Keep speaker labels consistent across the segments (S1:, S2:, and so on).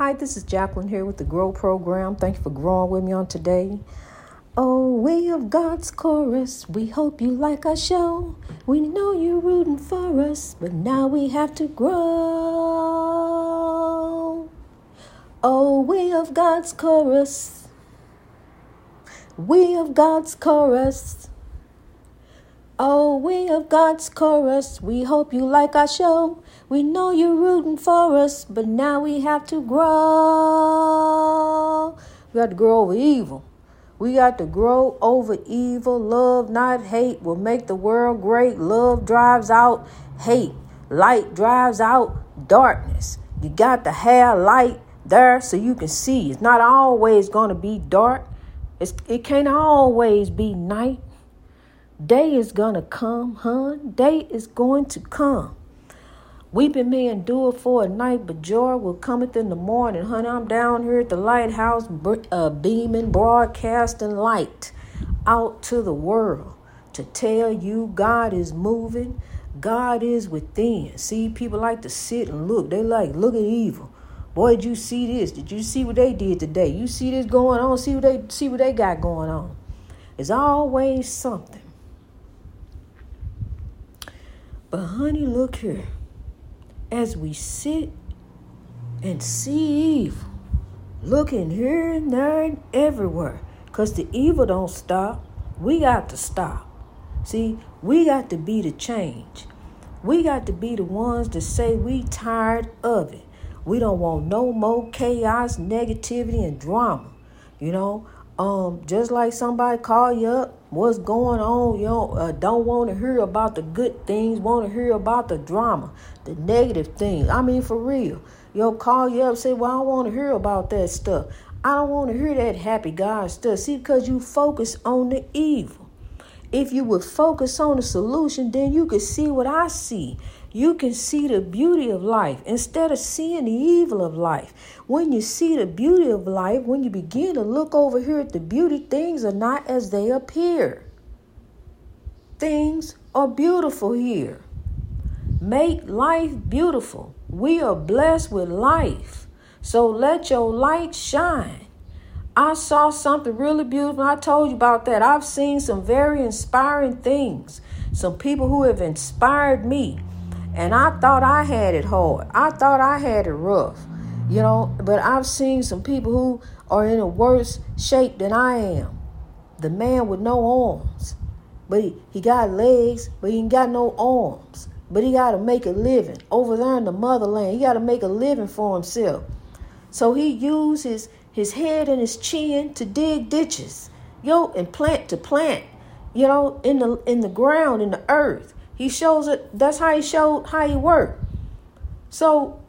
S1: Hi, this is Jacqueline here with the Grow Program. Thank you for growing with me on today. Oh, we of God's chorus, we hope you like our show. We know you're rooting for us, but now we have to grow. Oh, we of God's chorus, we of God's chorus. Oh, we of God's chorus, we hope you like our show. We know you're rooting for us, but now we have to grow. We got to grow over evil. We got to grow over evil. Love, not hate, will make the world great. Love drives out hate. Light drives out darkness. You got to have light there so you can see. It's not always going to be dark. It's, it can't always be night. Day is going to come, hun. Day is going to come. Weeping may endure for a night, but joy will cometh in the morning. Honey, I'm down here at the lighthouse, uh, beaming, broadcasting light out to the world to tell you God is moving, God is within. See, people like to sit and look. They like, look at evil. Boy, did you see this? Did you see what they did today? You see this going on? See what they see what they got going on. It's always something. But honey, look here as we sit and see evil, looking here and there and everywhere, because the evil don't stop. We got to stop. See, we got to be the change. We got to be the ones to say we tired of it. We don't want no more chaos, negativity, and drama. You know, um, just like somebody call you up, what's going on? You know, uh, don't want to hear about the good things, want to hear about the drama, the negative things. I mean, for real. Yo, call you up, say, well, I don't want to hear about that stuff. I don't want to hear that happy God stuff. See, because you focus on the evil. If you would focus on the solution, then you could see what I see you can see the beauty of life instead of seeing the evil of life. When you see the beauty of life, when you begin to look over here at the beauty, things are not as they appear. Things are beautiful here. Make life beautiful. We are blessed with life. So let your light shine. I saw something really beautiful. I told you about that. I've seen some very inspiring things. Some people who have inspired me. And I thought I had it hard. I thought I had it rough. You know, but I've seen some people who are in a worse shape than I am. The man with no arms. But he, he got legs, but he ain't got no arms. But he got to make a living. Over there in the motherland, he got to make a living for himself. So he uses his head and his chin to dig ditches, yo, and plant to plant, you know, in the in the ground, in the earth. He shows it. That's how he showed how he worked. So,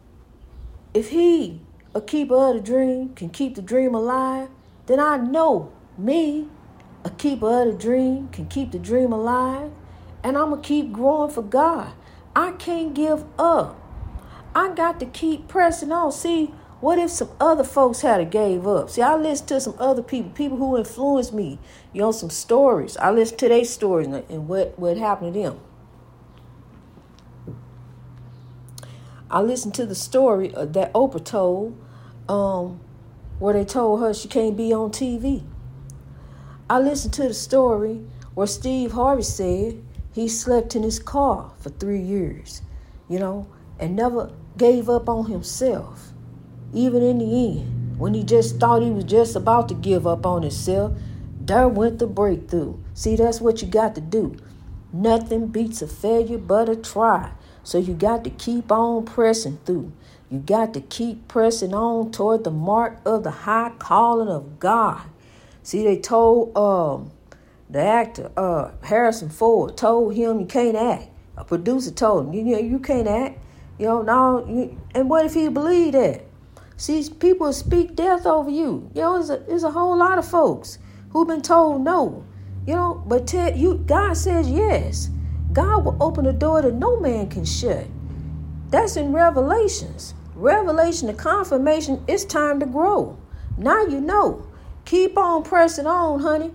S1: if he, a keeper of the dream, can keep the dream alive, then I know me, a keeper of the dream, can keep the dream alive, and I'm gonna keep growing for God. I can't give up. I got to keep pressing on. See, what if some other folks had gave up? See, I listen to some other people, people who influenced me. You know, some stories. I listen to their stories and what what happened to them. I listened to the story that Oprah told, um, where they told her she can't be on TV. I listened to the story where Steve Harvey said he slept in his car for three years, you know, and never gave up on himself, even in the end, when he just thought he was just about to give up on himself. There went the breakthrough. See, that's what you got to do. Nothing beats a failure but a try. So you got to keep on pressing through. You got to keep pressing on toward the mark of the high calling of God. See, they told um, the actor uh, Harrison Ford told him you can't act. A producer told him you know you can't act. You know now. You, and what if he believed that? See, people speak death over you. You know, there's a, there's a whole lot of folks who've been told no. You know, but tell you God says yes. God will open a door that no man can shut. That's in Revelations. Revelation, the confirmation, it's time to grow. Now you know. Keep on pressing on, honey.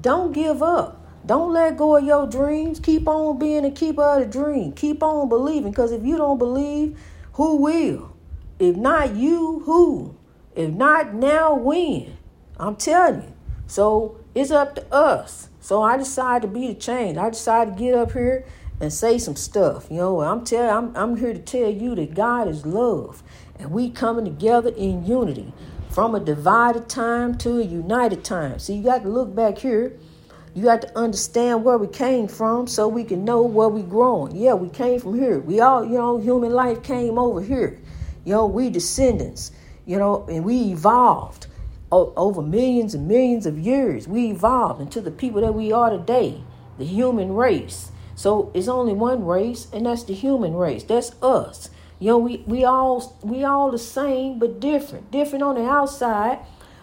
S1: Don't give up. Don't let go of your dreams. Keep on being a keeper of the dream. Keep on believing. Because if you don't believe, who will? If not you, who? If not now, when? I'm telling you. So it's up to us. So I decided to be the change. I decided to get up here and say some stuff. You know, I'm telling I'm I'm here to tell you that God is love. And we coming together in unity from a divided time to a united time. So you got to look back here. You got to understand where we came from so we can know where we growing. Yeah, we came from here. We all, you know, human life came over here. You know, we descendants, you know, and we evolved over millions and millions of years. We evolved into the people that we are today, the human race. So it's only one race, and that's the human race. That's us. You know, we, we all we all the same but different. Different on the outside,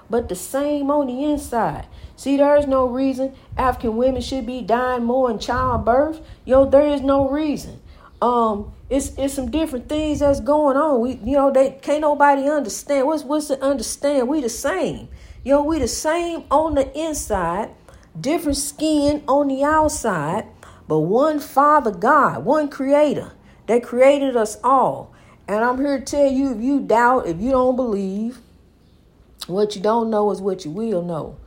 S1: but the same on the inside. See, there is no reason African women should be dying more in childbirth. Yo, there is no reason. Um, it's it's some different things that's going on. We you know they can't nobody understand. What's what's to understand? We the same. You know, we the same on the inside, different skin on the outside but one Father God, one Creator that created us all. And I'm here to tell you if you doubt, if you don't believe, what you don't know is what you will know.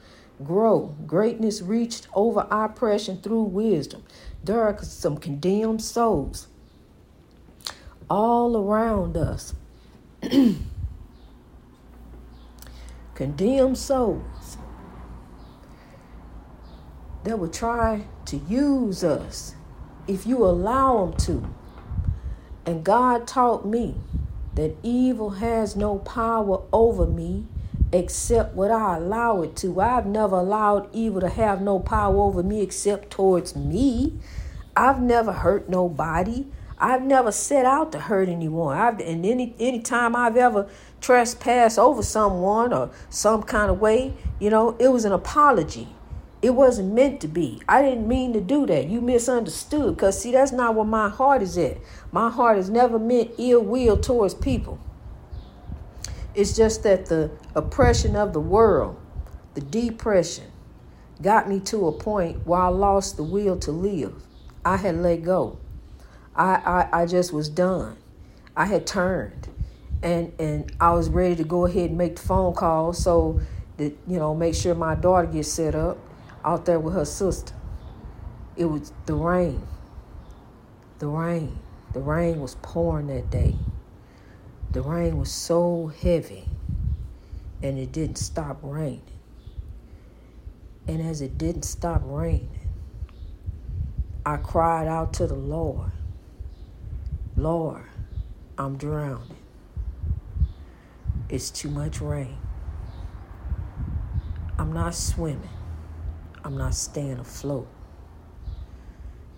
S1: Grow. Greatness reached over oppression through wisdom. There are some condemned souls all around us. condemned souls that will try to use us if you allow them to. And God taught me that evil has no power over me except what I allow it to. I've never allowed evil to have no power over me except towards me. I've never hurt nobody. I've never set out to hurt anyone. I've and any any time I've ever trespassed over someone or some kind of way, you know, it was an apology. It wasn't meant to be. I didn't mean to do that. You misunderstood. Because, see, that's not where my heart is at. My heart has never meant ill will towards people. It's just that the oppression of the world, the depression, got me to a point where I lost the will to live. I had let go. I, I, I just was done. I had turned. And, and I was ready to go ahead and make the phone call so that, you know, make sure my daughter gets set up out there with her sister. It was the rain. The rain. The rain was pouring that day. The rain was so heavy and it didn't stop raining. And as it didn't stop raining, I cried out to the Lord Lord, I'm drowning. It's too much rain. I'm not swimming. I'm not staying afloat.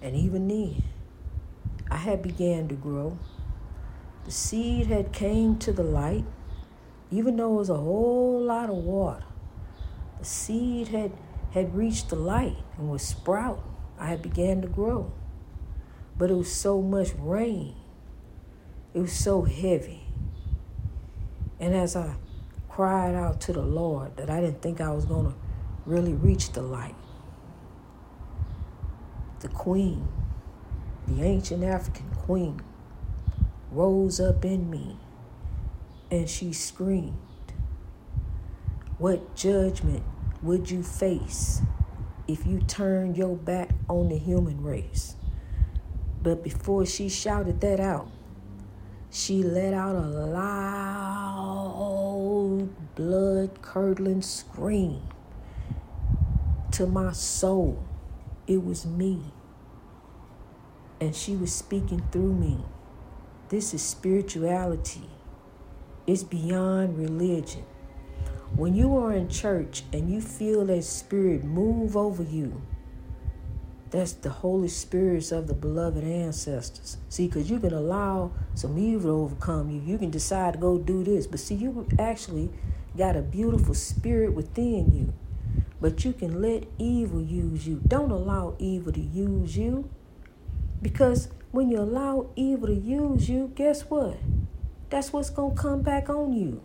S1: And even then, I had began to grow. The seed had came to the light, even though it was a whole lot of water. The seed had had reached the light and was sprout. I had began to grow. But it was so much rain. It was so heavy. And as I cried out to the Lord that I didn't think I was going to really reach the light. The queen, the ancient African queen, rose up in me and she screamed, What judgment would you face if you turned your back on the human race? But before she shouted that out, she let out a loud, blood curdling scream to my soul. It was me. And she was speaking through me. This is spirituality, it's beyond religion. When you are in church and you feel that spirit move over you, that's the Holy Spirits of the beloved ancestors. See, because you can allow some evil to overcome you. You can decide to go do this. But see, you actually got a beautiful spirit within you. But you can let evil use you. Don't allow evil to use you. Because when you allow evil to use you, guess what? That's what's going to come back on you.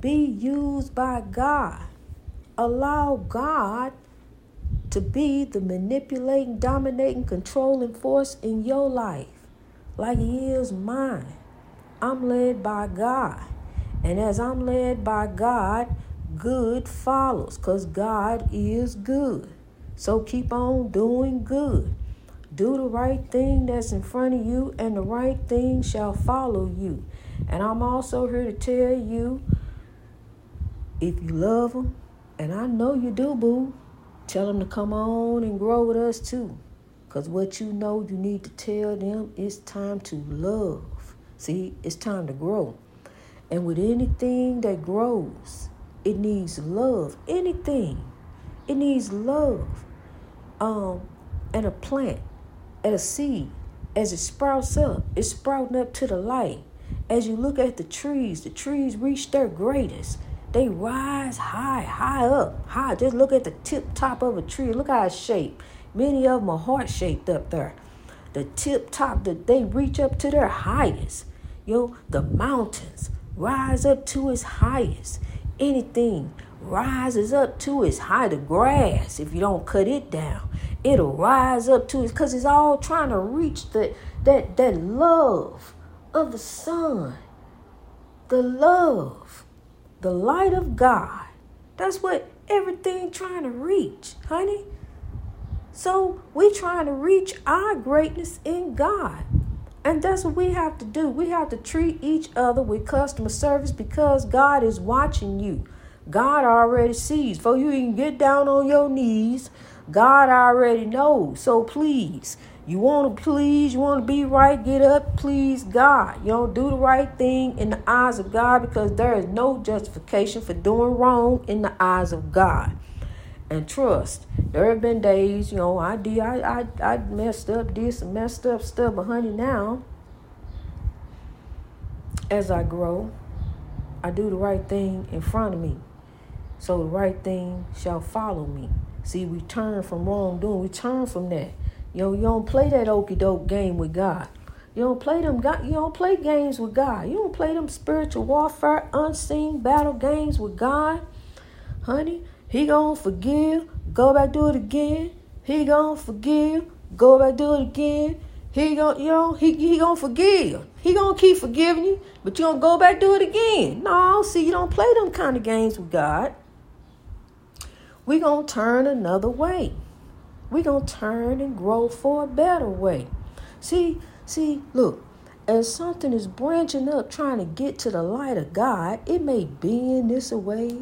S1: Be used by God. Allow God to be the manipulating, dominating, controlling force in your life, like He is mine. I'm led by God. And as I'm led by God, good follows because God is good. So keep on doing good. Do the right thing that's in front of you, and the right thing shall follow you. And I'm also here to tell you if you love them, and I know you do, boo, tell them to come on and grow with us too. Because what you know you need to tell them it's time to love. See, it's time to grow. And with anything that grows, it needs love. Anything, it needs love. Um, and a plant, and a seed, as it sprouts up, it's sprouting up to the light. As you look at the trees, the trees reach their greatest. They rise high, high up, high. Just look at the tip top of a tree. Look how it's shaped. Many of them are heart shaped up there. The tip top, that they reach up to their highest. Yo, the mountains rise up to its highest. Anything rises up to its high. The grass, if you don't cut it down, it'll rise up to it because it's all trying to reach the that that love of the sun. The love, the light of God. That's what everything trying to reach, honey. So we trying to reach our greatness in God. And that's what we have to do. We have to treat each other with customer service because God is watching you. God already sees. For you can get down on your knees, God already knows. So please, you want to please, you want to be right, get up, please God. You don't do the right thing in the eyes of God because there is no justification for doing wrong in the eyes of God and trust. There have been days, you know, I did, I, I, I messed up, did some messed up stuff, but honey, now, as I grow, I do the right thing in front of me. So the right thing shall follow me. See, we turn from wrongdoing. We turn from that. Know, you don't play that okey doke game with God. You don't play them. God, you don't play games with God. You don't play them spiritual warfare, unseen battle games with God, honey. He gonna forgive, go back do it again. He gonna forgive, go back do it again. He gonna, you know, he, he gonna forgive. He gonna keep forgiving you, but you gonna go back do it again. No, see, you don't play them kind of games with God. We gonna turn another way. We gonna turn and grow for a better way. See, see, look, as something is branching up, trying to get to the light of God, it may bend this away,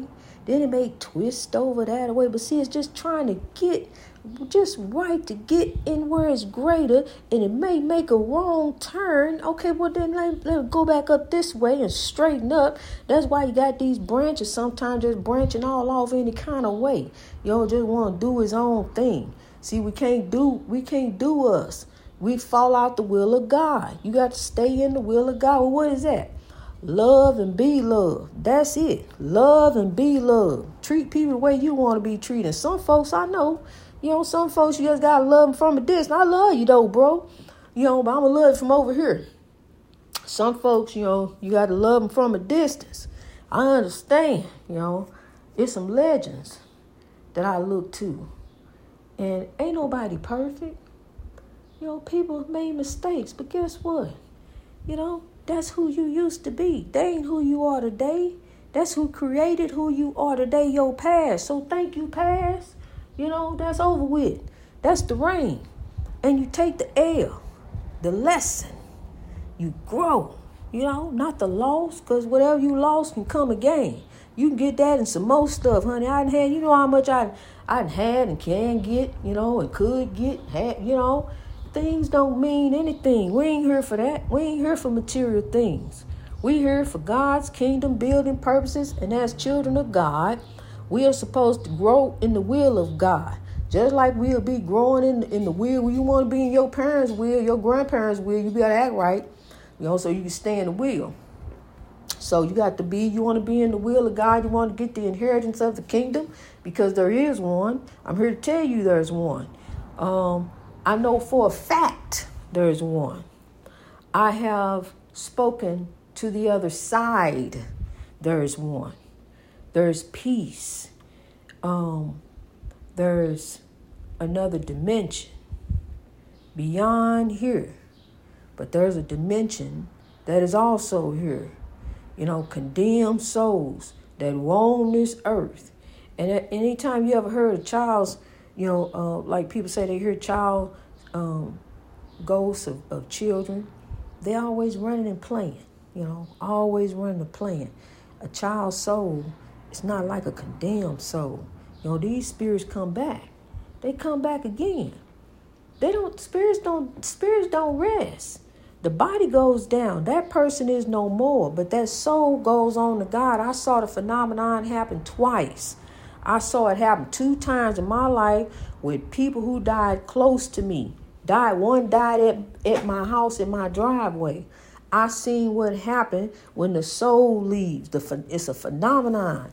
S1: then it may twist over that way. But see, it's just trying to get just right to get in where it's greater and it may make a wrong turn okay well then let, let it go back up this way and straighten up that's why you got these branches sometimes just branching all off any kind of way you know just want to do his own thing see we can't do we can't do us we fall out the will of god you got to stay in the will of god well what is that Love and be loved. That's it. Love and be loved. Treat people the way you want to be treated. Some folks I know, you know, some folks you just gotta love them from a distance. I love you though, bro. You know, but I'ma love you from over here. Some folks, you know, you gotta love them from a distance. I understand, you know. It's some legends that I look to. And ain't nobody perfect. You know, people made mistakes, but guess what? You know, that's who you used to be. They ain't who you are today. That's who created who you are today, your past. So thank you, past. You know, that's over with. That's the rain. And you take the L, the lesson. You grow. You know, not the loss, because whatever you lost can come again. You can get that and some more stuff, honey. I had, you know how much I I had and can get, you know, and could get, had, you know things don't mean anything. We ain't here for that. We ain't here for material things. We here for God's kingdom building purposes, and as children of God, we are supposed to grow in the will of God. Just like we'll be growing in, in the will you want to be in your parents' will, your grandparents' will, you gotta act right, you know, so you can stay in the will. So you got to be, you want to be in the will of God, you want to get the inheritance of the kingdom, because there is one. I'm here to tell you there's one. Um, I know for a fact there is one. I have spoken to the other side. There is one. There's peace. Um, there's another dimension beyond here. But there's a dimension that is also here. You know, condemned souls that roam this earth. And at anytime you ever heard a child's, you know, uh, like people say they hear child um, ghosts of, of children, they're always running and playing, you know, always running and playing. A child's soul is not like a condemned soul. You know, these spirits come back. They come back again. They don't spirits don't spirits don't rest. The body goes down. That person is no more, but that soul goes on to God. I saw the phenomenon happen twice. I saw it happen two times in my life with people who died close to me. Died one died at, at my house in my driveway. I seen what happened when the soul leaves. The it's a phenomenon,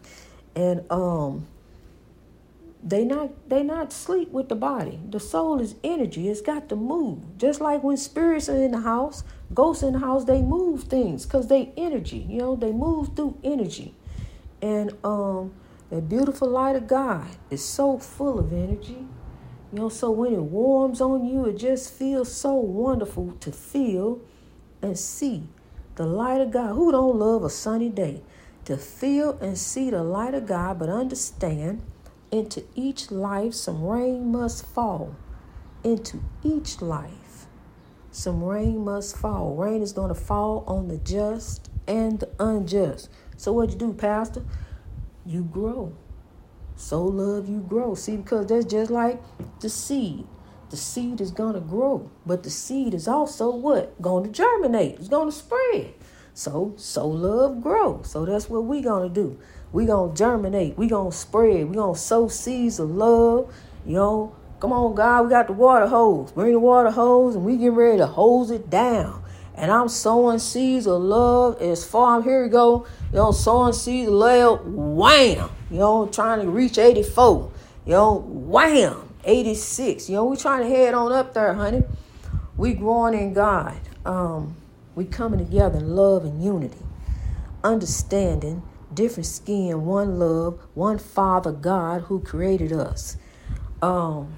S1: and um, they not they not sleep with the body. The soul is energy. It's got to move. Just like when spirits are in the house, ghosts in the house, they move things because they energy. You know, they move through energy. And um the beautiful light of God is so full of energy. You know, so when it warms on you, it just feels so wonderful to feel and see the light of God. Who don't love a sunny day? To feel and see the light of God, but understand into each life, some rain must fall. Into each life, some rain must fall. Rain is going to fall on the just and the unjust. So, what you do, Pastor? You grow. So love you grow. See, because that's just like the seed. The seed is going to grow, but the seed is also what? Going to germinate. It's going to spread. So, so love grow. So that's what we to do. We gonna germinate. We gonna spread. We gonna sow seeds of love. You know, come on, God. We got the water hose. Bring the water hose, and we get ready to hose it down. And I'm sowing seeds of love as far. I'm Here we go. You know, sowing seeds of love. Wham. You know, trying to reach 84. You know, wham. 86. You know, we trying to head on up there, honey. We growing in God. Um, we coming together in love and unity, understanding different skin, one love, one Father God who created us. Um,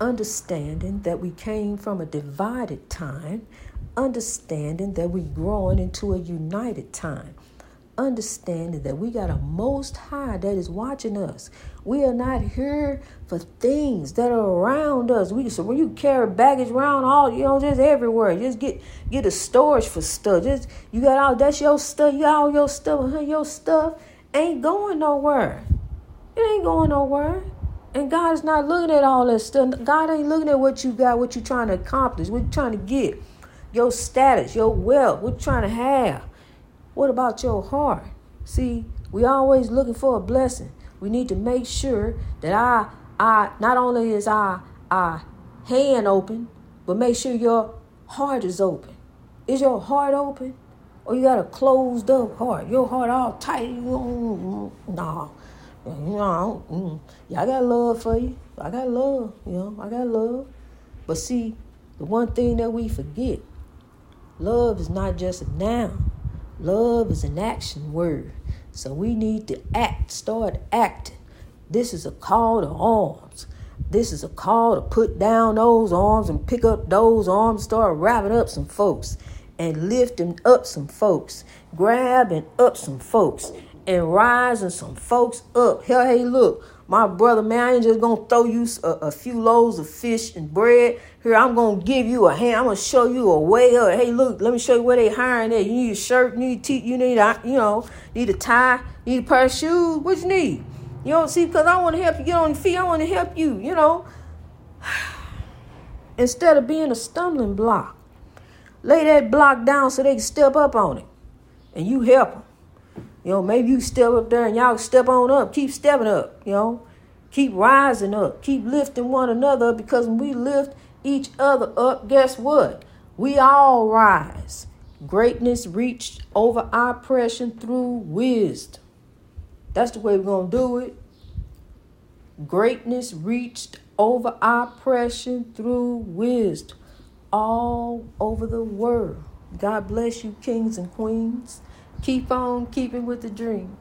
S1: understanding that we came from a divided time, understanding that we're growing into a united time understanding that we got a most high that is watching us. We are not here for things that are around us. We so when you carry baggage around all you know, just everywhere. Just get get a storage for stuff. Just you got all that's your stuff, you all your stuff, your stuff ain't going nowhere. It ain't going nowhere. And God is not looking at all that stuff. God ain't looking at what you got, what you trying to accomplish, what you trying to get, your status, your wealth, what you trying to have. What about your heart? See, we always looking for a blessing. We need to make sure that I, I not only is our, our hand open, but make sure your heart is open. Is your heart open? Or you got a closed up heart? Your heart all tight? No. Mm. yeah, I got love for you. I got love, you know, I got love. But see, the one thing that we forget, love is not just a noun. Love is an action word. So we need to act, start acting. This is a call to arms. This is a call to put down those arms and pick up those arms, start wrapping up some folks and lifting up some folks, grabbing up some folks and rising some folks up. Hell, hey, look, my brother, man, I ain't just gonna throw you a, a, few loaves of fish and bread. Here, I'm gonna give you a hand. I'm gonna show you a way up. Hey, look, let me show you where they hiring at. You need a shirt, you need te- you need a, you know, need a tie, you need a pair of shoes. What you need? You know, see, because I want to help you get on your feet. I want to help you. You know, instead of being a stumbling block, lay that block down so they can step up on it, and you help them. You know, maybe you step up there and y'all step on up. Keep stepping up, you know. Keep rising up. Keep lifting one another up because when we lift each other up, guess what? We all rise. Greatness reached over oppression through wisdom. That's the way we're going to do it. Greatness reached over oppression through wisdom all over the world. God bless you, kings and queens. Keep on keeping with the dream.